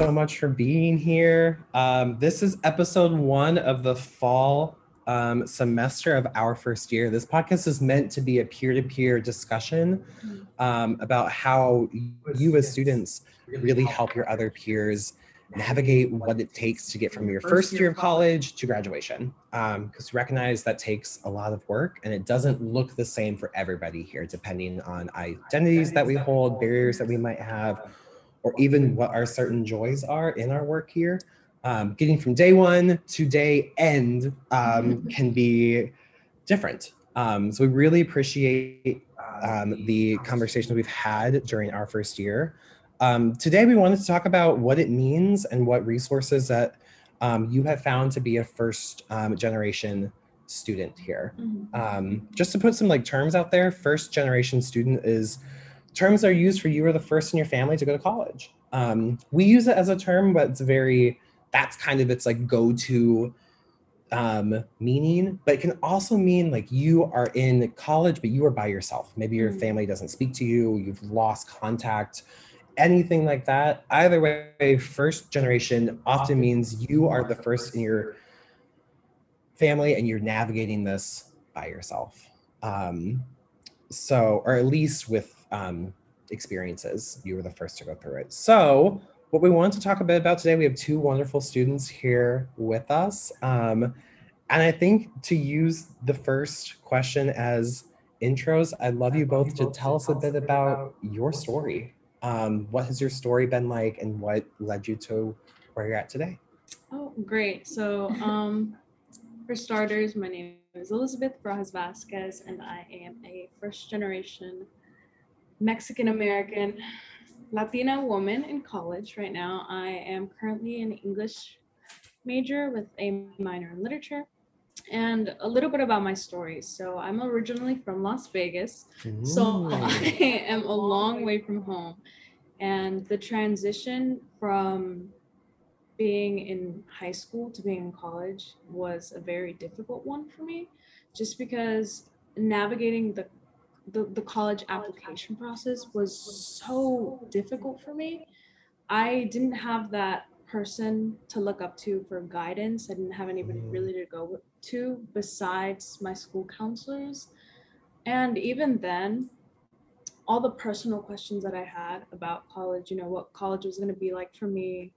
everybody. Thank you so much for being here. Um, this is episode one of the fall um, semester of our first year. This podcast is meant to be a peer to peer discussion um, about how you, as students, really help your other peers navigate what it takes to get from your first year of college to graduation. Because recognize that takes a lot of work and it doesn't look the same for everybody here, depending on identities that we hold, barriers that we might have, or even what our certain joys are in our work here. Um, getting from day one to day end um, can be different. Um, so we really appreciate um, the conversations we've had during our first year. Um, today, we wanted to talk about what it means and what resources that um, you have found to be a first um, generation student here. Mm-hmm. Um, just to put some like terms out there, first generation student is terms are used for you or the first in your family to go to college. Um, we use it as a term, but it's very that's kind of its like go-to um, meaning, but it can also mean like you are in college, but you are by yourself. Maybe your Mm. family doesn't speak to you, you've lost contact, anything like that. Either way, first generation often means you are the first in your family and you're navigating this by yourself. Um, so, or at least with um, experiences, you were the first to go through it. So, what we want to talk a bit about today, we have two wonderful students here with us. Um, and I think to use the first question as intros, I'd love you both to tell us a bit about your story. Um, what has your story been like and what led you to where you're at today? Oh, great. So, um, for starters, my name is Elizabeth Barajas Vasquez, and I am a first generation Mexican American Latina woman in college right now. I am currently an English major with a minor in literature. And a little bit about my story. So, I'm originally from Las Vegas. So I am a long way from home. And the transition from being in high school to being in college was a very difficult one for me, just because navigating the the, the college application process was so difficult for me. I didn't have that person to look up to for guidance. I didn't have anybody Mm. really to go to besides my school counselors. And even then, all the personal questions that I had about college, you know, what college was going to be like for me,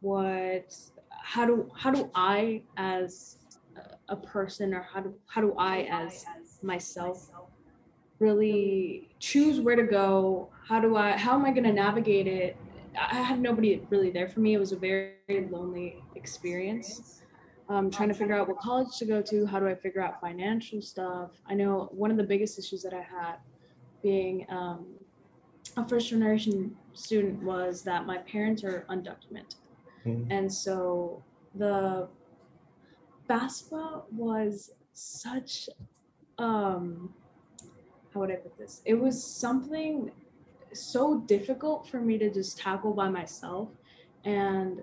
what, how do, how do I as a- a person or how do, how do I as myself really choose where to go? How do I, how am I going to navigate it? I had nobody really there for me. It was a very lonely experience. Um, trying to figure out what college to go to. How do I figure out financial stuff? I know one of the biggest issues that I had being um, a first generation student was that my parents are undocumented. Mm. And so the FAFSA was such, um, how would I put this? It was something so difficult for me to just tackle by myself. And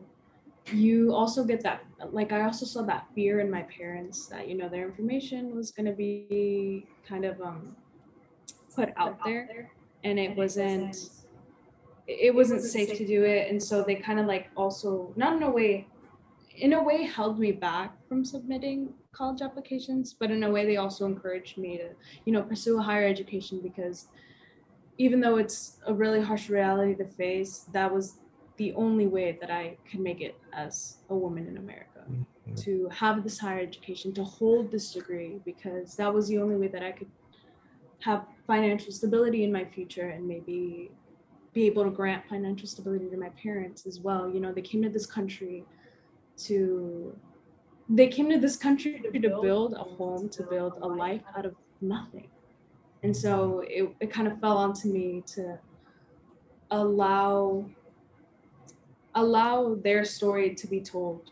you also get that, like, I also saw that fear in my parents that, you know, their information was going to be kind of um, put out there and it wasn't it wasn't safe to do it and so they kind of like also not in a way in a way held me back from submitting college applications but in a way they also encouraged me to you know pursue a higher education because even though it's a really harsh reality to face that was the only way that i could make it as a woman in america Mhm. to have this higher education to hold this degree because that was the only way that i could have financial stability in my future and maybe be able to grant financial stability to my parents as well. You know, they came to this country to they came to this country to build a home, to build a life out of nothing. And so it, it kind of fell onto me to allow allow their story to be told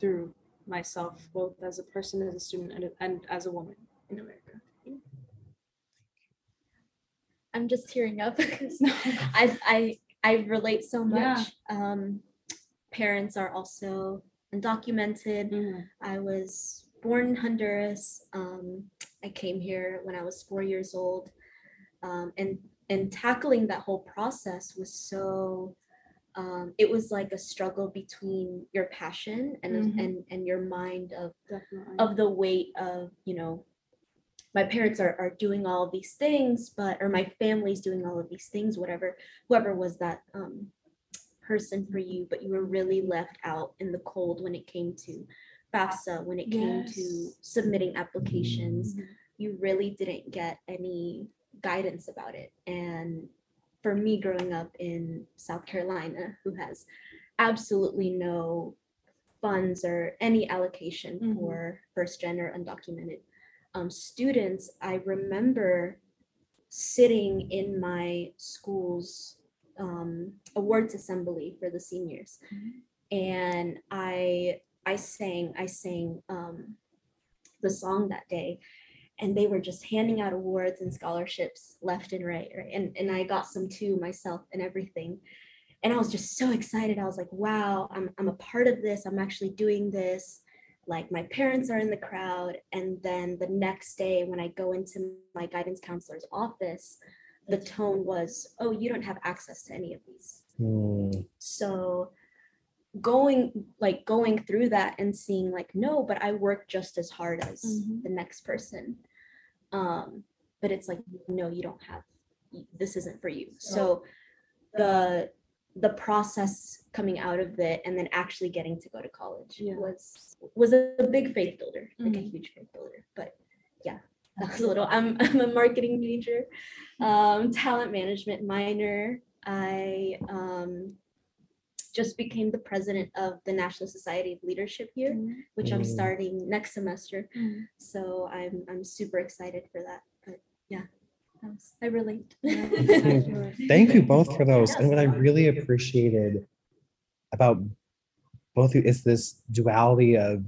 through myself, both as a person, as a student, and, and as a woman in America. I'm just tearing up because I I I relate so Yeah. much. Um, parents are also undocumented. Mhm. I was born in Honduras. Um, I came here when I was four years old, um, and and tackling that whole process was so. Um, it was like a struggle between your passion and Mhm. and and your mind of Definitely. of the weight of you know my parents are, are doing all of these things but or my family's doing all of these things whatever whoever was that um, person for you but you were really left out in the cold when it came to FAFSA when it came to submitting applications Mhm. you really didn't get any guidance about it. And for me, growing up in South Carolina, who has absolutely no funds or any allocation Mhm. for first gen or undocumented um, students, I remember sitting in my school's um, awards assembly for the seniors, Mhm. and I I sang I sang um, the song that day and they were just handing out awards and scholarships left and right, right? And and I got some too myself and everything. And I was just so excited. I was like, wow, I'm I'm a part of this. I'm actually doing this. Like my parents are in the crowd. And then the next day when I go into my guidance counselor's office, the tone was, oh, you don't have access to any of these Hmm. so going like going through that and seeing like no but i work just as hard as Mhm. the next person um but it's like no you don't have this isn't for you so the the process coming out of it and then actually getting to go to college Yeah. was was a, a big faith builder like a Mhm. huge faith builder but yeah that was a little i'm, I'm a marketing major um talent management minor i um just became the president of the National Society of Leadership here, Mhm. which I'm Mm. starting next semester. Mhm. So I'm I'm super excited for that. But yeah, I relate. Thank you both for those. And what I really appreciated about both of you is this duality of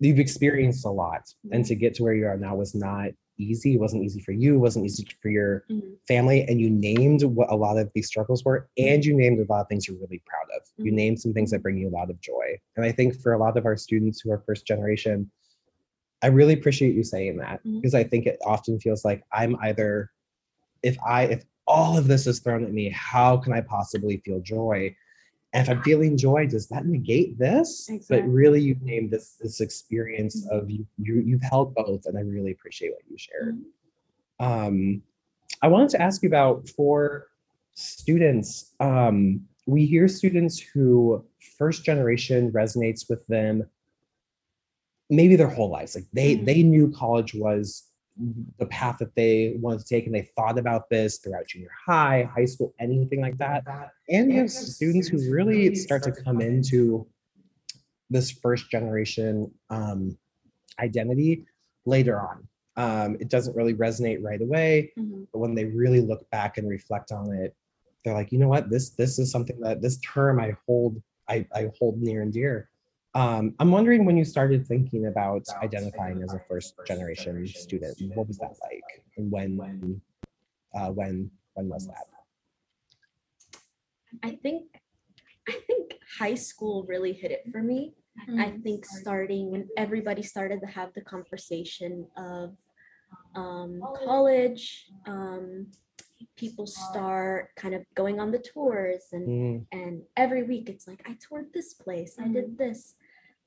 you've experienced a lot, and to get to where you are now was not easy. It wasn't easy for you. It wasn't easy for your Mhm. family. And you named what a lot of these struggles were, and you named a lot of things you're really proud of. You Mhm. named some things that bring you a lot of joy. And I think for a lot of our students who are first generation, I really appreciate you saying that because I think it often feels like I'm either, if I, if all of this is thrown at me, how can I possibly feel joy? And if I'm feeling joy, does that negate this? But really, you've named this this experience Mhm. of you, you you've held both, and I really appreciate what you shared. Mhm. Um, I wanted to ask you about for students. Um, we hear students who first generation resonates with them maybe their whole lives. Like they Mhm. they knew college was the path that they wanted to take, and they thought about this throughout junior high, high school, anything like that. And you have students who really start to come into this first generation um, identity later on. Um, it doesn't really resonate right away, Mhm. but when they really look back and reflect on it, they're like, you know what, this this is something that this term I hold I, I hold near and dear. Um, I'm wondering when you started thinking about identifying as a first generation student, what was that like, and when uh, when when was that? I think I think high school really hit it for me. I Mhm. think starting when everybody started to have the conversation of um, college, um, people start kind of going on the tours and Mm, and every week it's like I toured this place, I did this,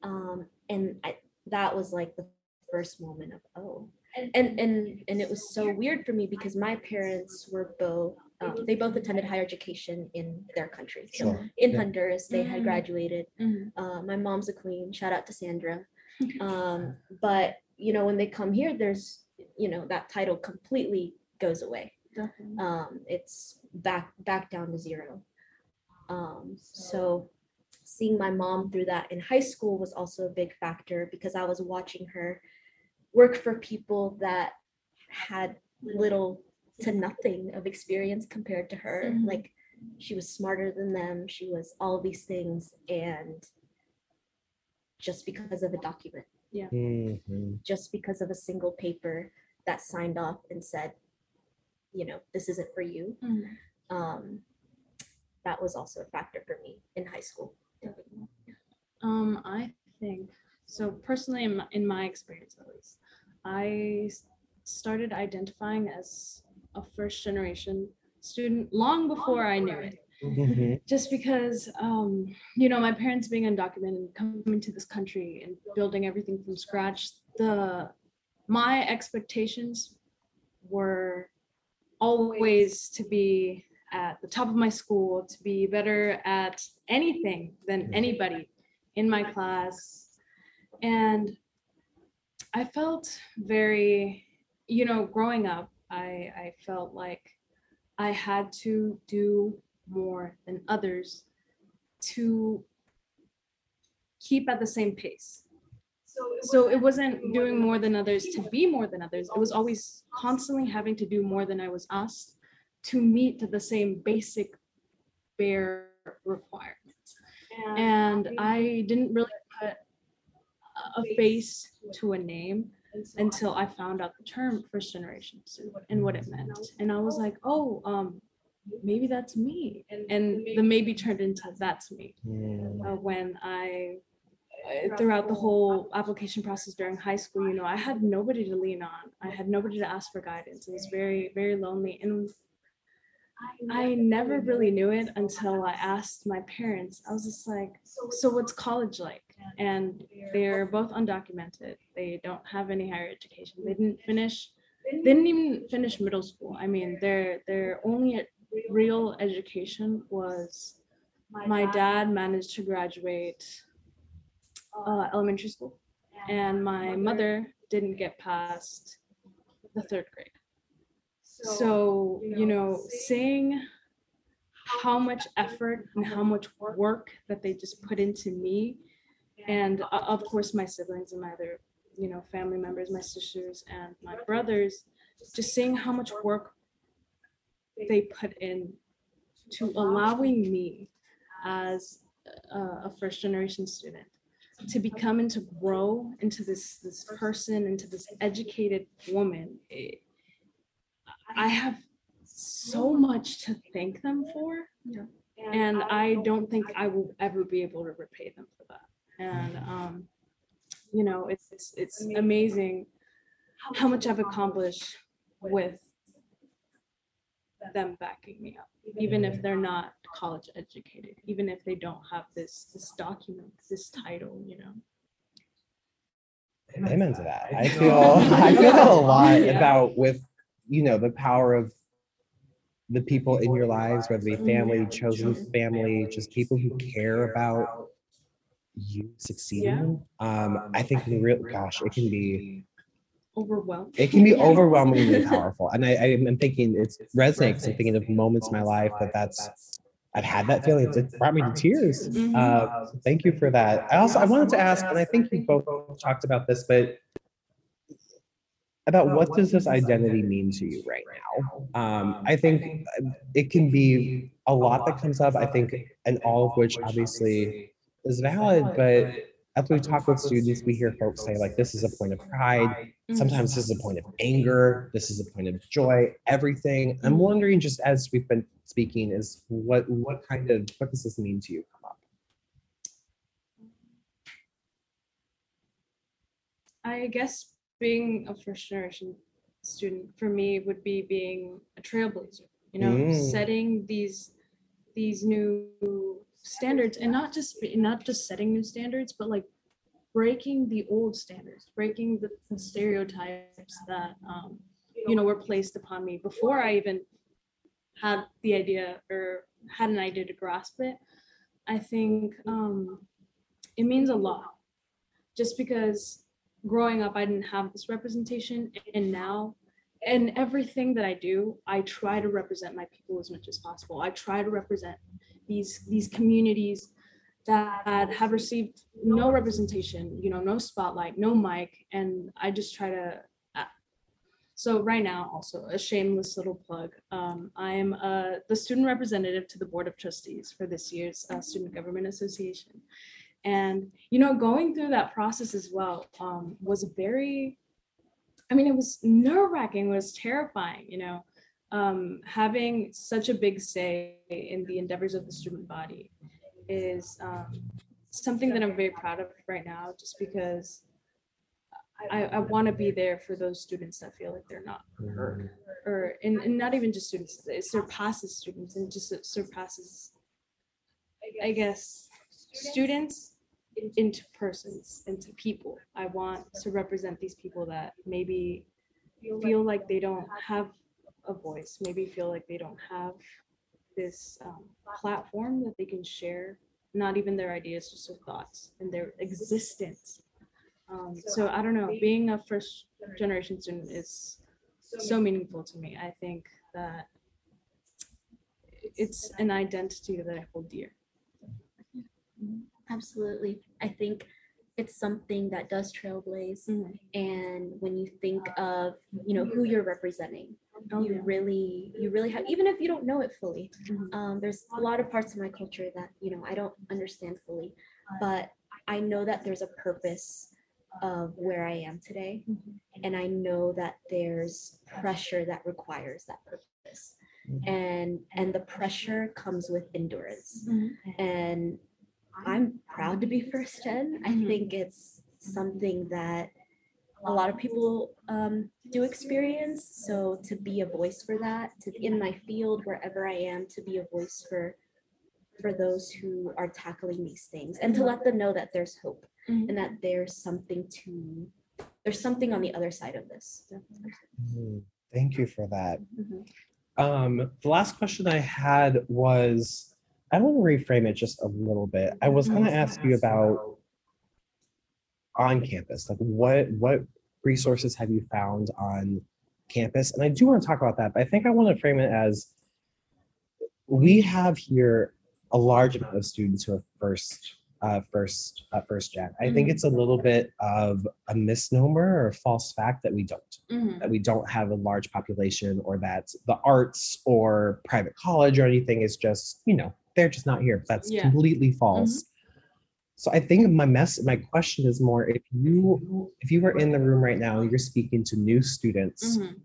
um, and I, that was like the first moment of oh, and and and it was so weird for me because my parents were both um, they both attended higher education in their country. So sure. in Yeah. Honduras, they had Mm. graduated. Mhm. Uh, my mom's a queen. Shout out to Sandra. Um, but you know, when they come here, there's you know that title completely goes away. Um, it's back back down to zero. Um, so seeing my mom through that in high school was also a big factor because I was watching her work for people that had little to nothing of experience compared to her. Mhm. Like she was smarter than them, she was all these things, and just because of a document, Mhm. just because of a single paper that signed off and said, you know, this isn't for you. Mhm. Um, that was also a factor for me in high school. Um, I think so. Personally, in my, in my experience, at least, I started identifying as a first generation student long before I knew it. Mhm. just because um, you know my parents being undocumented coming to this country and building everything from scratch the my expectations were always to be at the top of my school to be better at anything than anybody in my class and i felt very you know growing up i i felt like i had to do more than others to keep at the same pace. So it wasn't doing more than others to be more than others. It was always constantly having to do more than I was asked to meet the same basic bare requirements. And I didn't really put a- a face to a name until I found out the term first generation and what it meant. And I was like, oh, um, maybe that's me. And the maybe turned into that's me uh, when I uh, throughout the whole application process during high school, you know, I had nobody to lean on. I had nobody to ask for guidance. It was very, very lonely. And I never really knew it until I asked my parents. I was just like, so what's college like? And they're both undocumented. They don't have any higher education. They didn't finish, they didn't even finish middle school. I mean, their their only real education was my dad managed to graduate uh, elementary school, and my mother didn't get past the third grade. So, you know, seeing how much effort and how much work that they just put into me, and uh, of course, my siblings and my other, you know, family members, my sisters and my brothers, just seeing how much work they put in to allowing me as a, a first generation student to become and to grow into this this person into this educated woman it- i have so much to thank them for and i don't think i will ever be able to repay them for that and um you know it's it's, it's amazing how much i've accomplished with them backing me up even if they're not college educated even if they don't have this this document this title you know Amen to that. I feel I feel a lot Yeah. about with you know the power of the people in your lives, whether it be family, chosen family, just people who care about you succeeding. Um, I think in real gosh, it can be overwhelming it can be overwhelmingly powerful. And I, I'm thinking it resonates. I'm thinking of moments in my life that that's I've had that feeling. It's- It brought me to tears. Uh, thank you for that. I also I wanted to ask, and I think you both talked about this, but about what does this identity mean to you right now? Um, um, I think uh, it can be a lot that comes up. I think, and all of which obviously is valid. But as we talk with students, we hear folks say like, "This is a point of pride." Sometimes mm-hmm. this is a point of anger. This is a point of joy. Everything. I'm mm-hmm. wondering, just as we've been speaking, is what what kind of what does this mean to you? Come up. i guess being a first generation student for me would be being a trailblazer you know Mm. setting these these new standards and not just not just setting new standards but like breaking the old standards breaking the, the stereotypes that um, you know were placed upon me before i even had the idea or had an idea to grasp it i think um, it means a lot just because growing up i didn't have this representation and now in everything that i do i try to represent my people as much as possible. I try to represent these these communities that have received no representation you know no spotlight no mic and i just try to uh, so right now also a shameless little plug um, i am uh, the student representative to the board of trustees for this year's uh, student government association and you know going through that process as well um, was very i mean it was nerve-wracking it was terrifying you know um, having such a big say in the endeavors of the student body is um, something that i'm very proud of right now just because i, I want to be there for those students that feel like they're not heard or and, and not even just students it surpasses students and just surpasses I guess, students into persons, into people. I want to represent these people that maybe feel like they don't have a voice, maybe feel like they don't have this um, platform that they can share, not even their ideas, just their thoughts and their existence. Um, so I don't know, being a first generation student is so meaningful to me. I think that it's an identity that I hold dear. Absolutely. I think it's something that does trailblaze. And when you think of, you know, who you're representing, Oh, you yeah. really, you really have, even if you don't know it fully, Mhm. um, there's a lot of parts of my culture that, you know, I don't understand fully, but I know that there's a purpose of where I am today. Mhm. And I know that there's pressure that requires that purpose. Mhm. And and the pressure comes with endurance. Mhm. And I'm proud to be first gen. I Mhm. think it's something that a lot of people um, do experience. So to be a voice for that, to in my field wherever I am, to be a voice for for those who are tackling these things, and to let them know that there's hope Mhm. and that there's something to there's something on the other side of this. Definitely. Mhm. Thank you for that. Mhm. Um, the last question I had was I want to reframe it just a little bit. I was going to ask you about on campus, like what what resources have you found on campus? And I do want to talk about that, but I think I want to frame it as we have here a large amount of students who are first uh, first uh, first gen. I think Mhm. it's a little bit of a misnomer or a false fact that we don't Mhm. that we don't have a large population or that the arts or private college or anything is just you know they're just not here. That's Yeah. completely false. So i think my mess my question is more if you if you were in the room right now you're speaking to new students Mhm.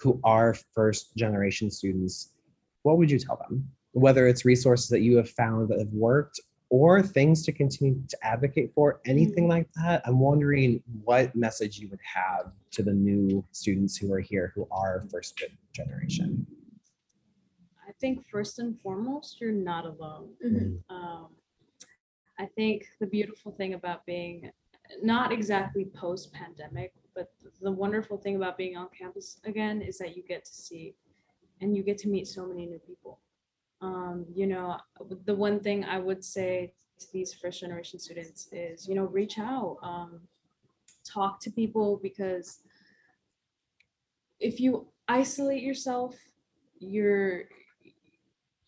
who are first generation students what would you tell them? Whether it's resources that you have found that have worked or things to continue to advocate for anything like that? I'm wondering what message you would have to the new students who are here who are first gen- generation think first and foremost, you're not alone. Mhm. Um, I think the beautiful thing about being not exactly post pandemic, but the wonderful thing about being on campus again is that you get to see and you get to meet so many new people. Um, you know, the one thing I would say to these first generation students is, you know, reach out, um, talk to people because if you isolate yourself, you're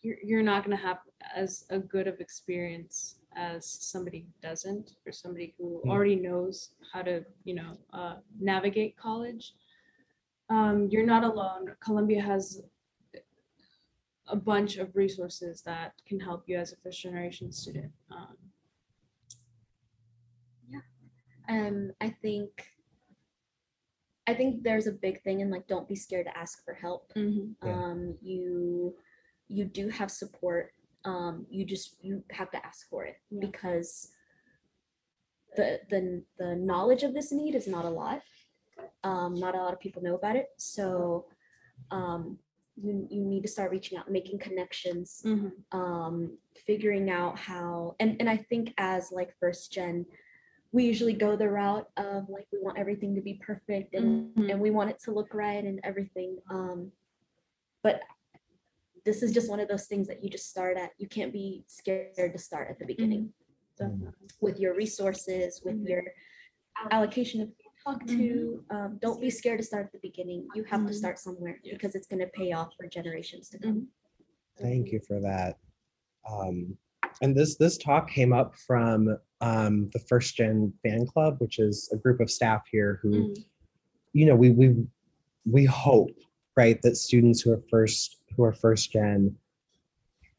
you're, you're not going to have as a good of experience as somebody who doesn't or somebody who Mm. already knows how to you know uh, navigate college um, you're not alone columbia has a bunch of resources that can help you as a first generation student um, yeah. Um, I think I think there's a big thing in like don't be scared to ask for help. Yeah. Um, you you do have support. Um, you just you have to ask for it Yeah. because the the the knowledge of this need is not a lot. Um, not a lot of people know about it. So um, you you need to start reaching out, making connections, um, figuring out how and and I think as like first gen, we usually go the route of like we want everything to be perfect and Mhm. and we want it to look right and everything. Um, but this is just one of those things that you just start at. You can't be scared to start at the beginning Definitely. with your resources, with Mhm. your allocation of who you talk to. Um, don't be scared to start at the beginning. You have to Mhm. start somewhere Yeah. because it's going to pay off for generations to come. Thank you for that. Um, and this this talk came up from um, the First Gen Fan Club, which is a group of staff here who, you know, we we we hope right that students who are first who are first gen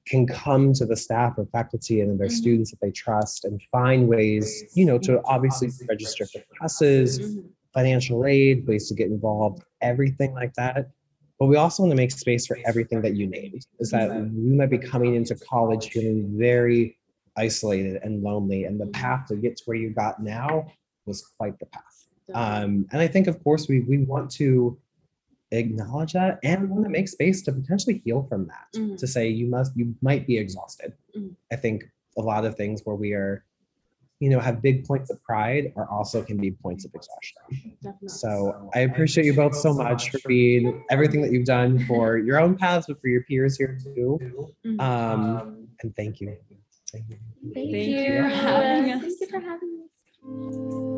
can come to the staff or faculty and their Mhm. students that they trust and find ways, you know, to obviously register for classes, Mhm. financial aid, ways to get involved, everything like that. But we also want to make space for everything that you named. Is that we might be coming into college feeling very isolated and lonely, and the path to get to where you got now was quite the path. Um, and I think, of course, we we want to acknowledge that and we want to make space to potentially heal from that. Mhm. To say you must, you might be exhausted. Mhm. I think a lot of things where we are, you know, have big points of pride are also can be points of exhaustion. Definitely. So I appreciate you both so much for being everything that you've done for your own paths, but for your peers here too. Mhm. Um, and thank you. Thank you. Thank, Thank you. you for having Thank you for having us.